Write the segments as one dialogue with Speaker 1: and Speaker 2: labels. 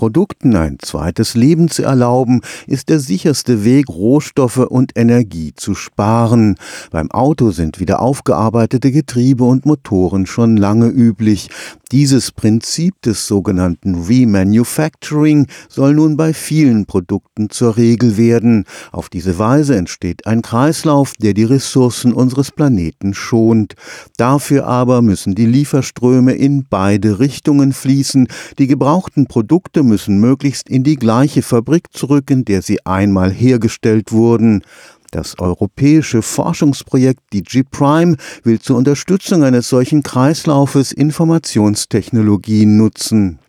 Speaker 1: Produkten ein zweites Leben zu erlauben, ist der sicherste Weg, Rohstoffe und Energie zu sparen. Beim Auto sind wieder aufgearbeitete Getriebe und Motoren schon lange üblich. Dieses Prinzip des sogenannten Remanufacturing soll nun bei vielen Produkten zur Regel werden. Auf diese Weise entsteht ein Kreislauf, der die Ressourcen unseres Planeten schont. Dafür aber müssen die Lieferströme in beide Richtungen fließen. Die gebrauchten Produkte müssen möglichst in die gleiche Fabrik zurück, in der sie einmal hergestellt wurden. Das europäische Forschungsprojekt DigiPrime will zur Unterstützung eines solchen Kreislaufes Informationstechnologien nutzen.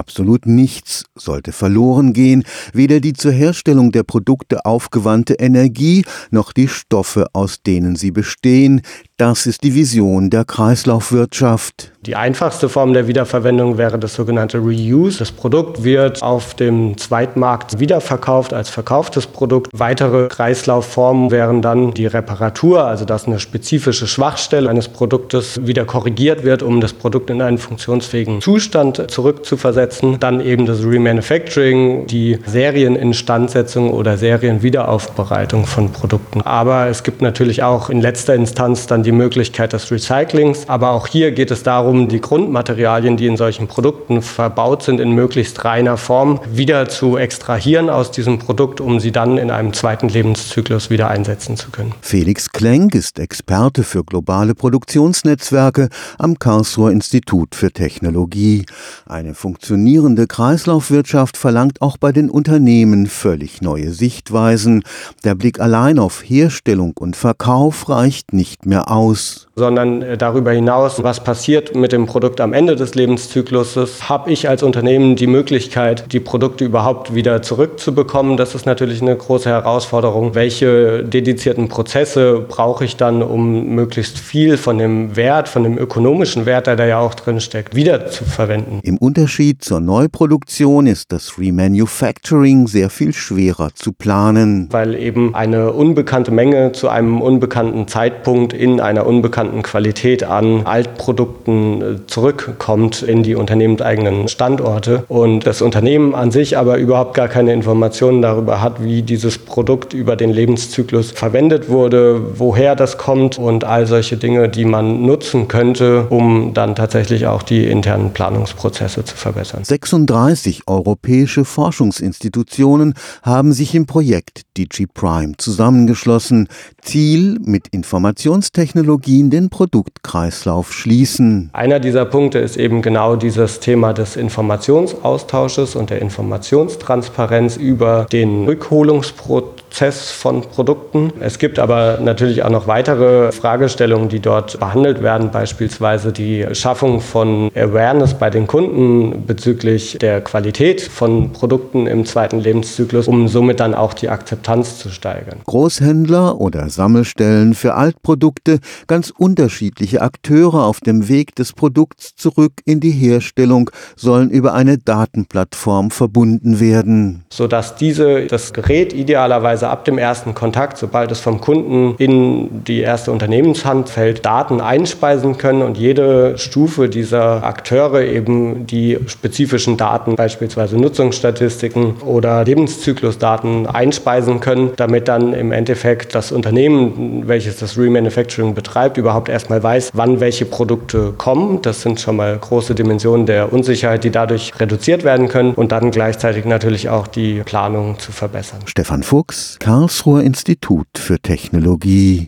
Speaker 1: Absolut nichts sollte verloren gehen, weder die zur Herstellung der Produkte aufgewandte Energie noch die Stoffe, aus denen sie bestehen, das ist die Vision der Kreislaufwirtschaft.
Speaker 2: Die einfachste Form der Wiederverwendung wäre das sogenannte Reuse. Das Produkt wird auf dem Zweitmarkt wiederverkauft als verkauftes Produkt. Weitere Kreislaufformen wären dann die Reparatur, also dass eine spezifische Schwachstelle eines Produktes wieder korrigiert wird, um das Produkt in einen funktionsfähigen Zustand zurückzuversetzen. Dann eben das Remanufacturing, die Serieninstandsetzung oder Serienwiederaufbereitung von Produkten. Aber es gibt natürlich auch in letzter Instanz dann die Möglichkeit des Recyclings. Aber auch hier geht es darum, die Grundmaterialien, die in solchen Produkten verbaut sind, in möglichst reiner Form wieder zu extrahieren aus diesem Produkt, um sie dann in einem zweiten Lebenszyklus wieder einsetzen zu können.
Speaker 1: Felix Klenk ist Experte für globale Produktionsnetzwerke am Karlsruher Institut für Technologie. Eine funktionierende Kreislaufwirtschaft verlangt auch bei den Unternehmen völlig neue Sichtweisen. Der Blick allein auf Herstellung und Verkauf reicht nicht mehr aus.
Speaker 2: Sondern äh, darüber hinaus, was passiert mit dem Produkt am Ende des Lebenszykluses, habe ich als Unternehmen die Möglichkeit, die Produkte überhaupt wieder zurückzubekommen. Das ist natürlich eine große Herausforderung. Welche dedizierten Prozesse brauche ich dann, um möglichst viel von dem Wert, von dem ökonomischen Wert, der da ja auch drin steckt, wieder zu verwenden?
Speaker 1: Im Unterschied zur Neuproduktion ist das Remanufacturing sehr viel schwerer zu planen.
Speaker 2: Weil eben eine unbekannte Menge zu einem unbekannten Zeitpunkt in einer unbekannten Qualität an Altprodukten äh, zurückkommt in die unternehmenseigenen Standorte und das Unternehmen an sich aber überhaupt gar keine Informationen darüber hat, wie dieses Produkt über den Lebenszyklus verwendet wurde, woher das kommt und all solche Dinge, die man nutzen könnte, um dann tatsächlich auch die internen Planungsprozesse zu verbessern.
Speaker 1: 36 europäische Forschungsinstitutionen haben sich im Projekt DigiPrime zusammengeschlossen. Ziel mit Informationstechnologie Technologien den Produktkreislauf schließen.
Speaker 2: Einer dieser Punkte ist eben genau dieses Thema des Informationsaustausches und der Informationstransparenz über den Rückholungsprozess Prozess von Produkten. Es gibt aber natürlich auch noch weitere Fragestellungen, die dort behandelt werden, beispielsweise die Schaffung von Awareness bei den Kunden bezüglich der Qualität von Produkten im zweiten Lebenszyklus, um somit dann auch die Akzeptanz zu steigern.
Speaker 1: Großhändler oder Sammelstellen für Altprodukte, ganz unterschiedliche Akteure auf dem Weg des Produkts zurück in die Herstellung sollen über eine Datenplattform verbunden werden.
Speaker 2: Sodass diese das Gerät idealerweise beziehungsweise ab dem ersten Kontakt, sobald es vom Kunden in die erste Unternehmenshand fällt, Daten einspeisen können und jede Stufe dieser Akteure eben die spezifischen Daten, beispielsweise Nutzungsstatistiken oder Lebenszyklusdaten einspeisen können, damit dann im Endeffekt das Unternehmen, welches das Remanufacturing betreibt, überhaupt erstmal weiß, wann welche Produkte kommen. Das sind schon mal große Dimensionen der Unsicherheit, die dadurch reduziert werden können und dann gleichzeitig natürlich auch die Planung zu verbessern.
Speaker 1: Stefan Fuchs Karlsruher Institut für Technologie